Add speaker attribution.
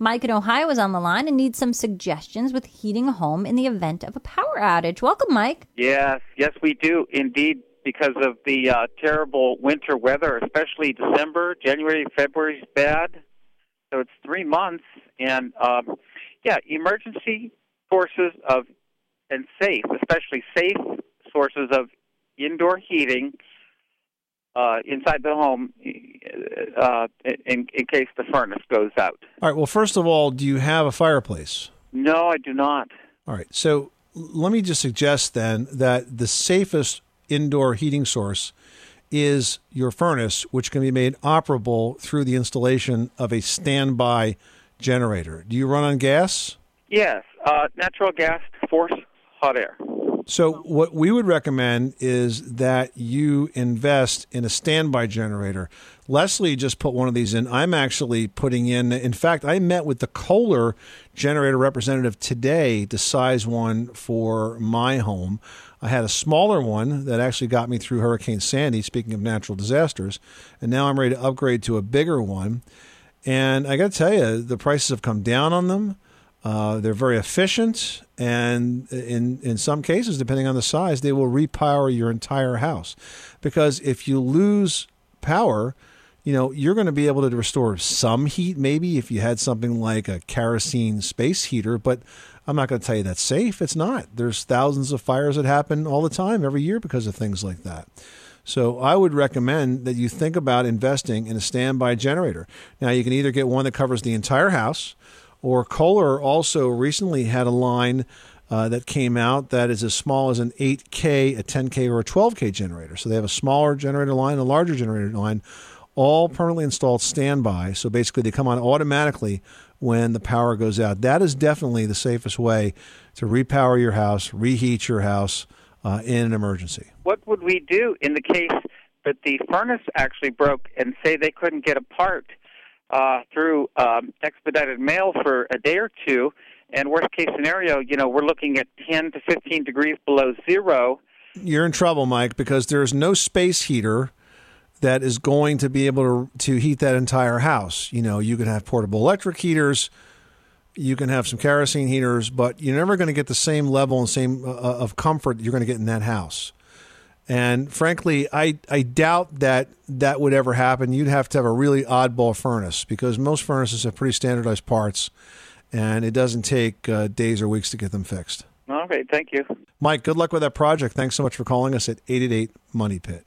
Speaker 1: Mike in Ohio is on the line and needs some suggestions with heating a home in the event of a power outage. Welcome, Mike.
Speaker 2: Yes, yes, we do indeed. Because of the uh, terrible winter weather, especially December, January, February is bad. So it's three months, and um, yeah, emergency sources of and safe, especially safe sources of indoor heating uh, inside the home uh, in, in case the furnace goes out.
Speaker 3: All right. Well, first of all, do you have a fireplace?
Speaker 2: No, I do not.
Speaker 3: All right. So let me just suggest then that the safest indoor heating source is your furnace, which can be made operable through the installation of a standby generator. Do you run on gas?
Speaker 2: Yes, uh, natural gas force hot air.
Speaker 3: So, what we would recommend is that you invest in a standby generator. Leslie just put one of these in. I'm actually putting in, in fact, I met with the Kohler generator representative today to size one for my home. I had a smaller one that actually got me through Hurricane Sandy, speaking of natural disasters, and now I'm ready to upgrade to a bigger one. And I got to tell you, the prices have come down on them. Uh, they're very efficient, and in in some cases, depending on the size, they will repower your entire house. Because if you lose power, you know you're going to be able to restore some heat, maybe if you had something like a kerosene space heater. But I'm not going to tell you that's safe. It's not. There's thousands of fires that happen all the time, every year, because of things like that. So I would recommend that you think about investing in a standby generator. Now you can either get one that covers the entire house or Kohler also recently had a line uh, that came out that is as small as an 8K, a 10K, or a 12K generator. So they have a smaller generator line, a larger generator line, all permanently installed standby. So basically, they come on automatically when the power goes out. That is definitely the safest way to repower your house, reheat your house uh, in an emergency.
Speaker 2: What would we do in the case that the furnace actually broke and say they couldn't get a part? Uh, through um, expedited mail for a day or two. And worst case scenario, you know, we're looking at 10 to 15 degrees below zero.
Speaker 3: You're in trouble, Mike, because there's no space heater that is going to be able to, to heat that entire house. You know, you can have portable electric heaters, you can have some kerosene heaters, but you're never going to get the same level and same uh, of comfort you're going to get in that house. And frankly, I, I doubt that that would ever happen. You'd have to have a really oddball furnace because most furnaces have pretty standardized parts, and it doesn't take uh, days or weeks to get them fixed.
Speaker 2: Okay, thank you.
Speaker 3: Mike, good luck with that project. Thanks so much for calling us at 888 Money Pit.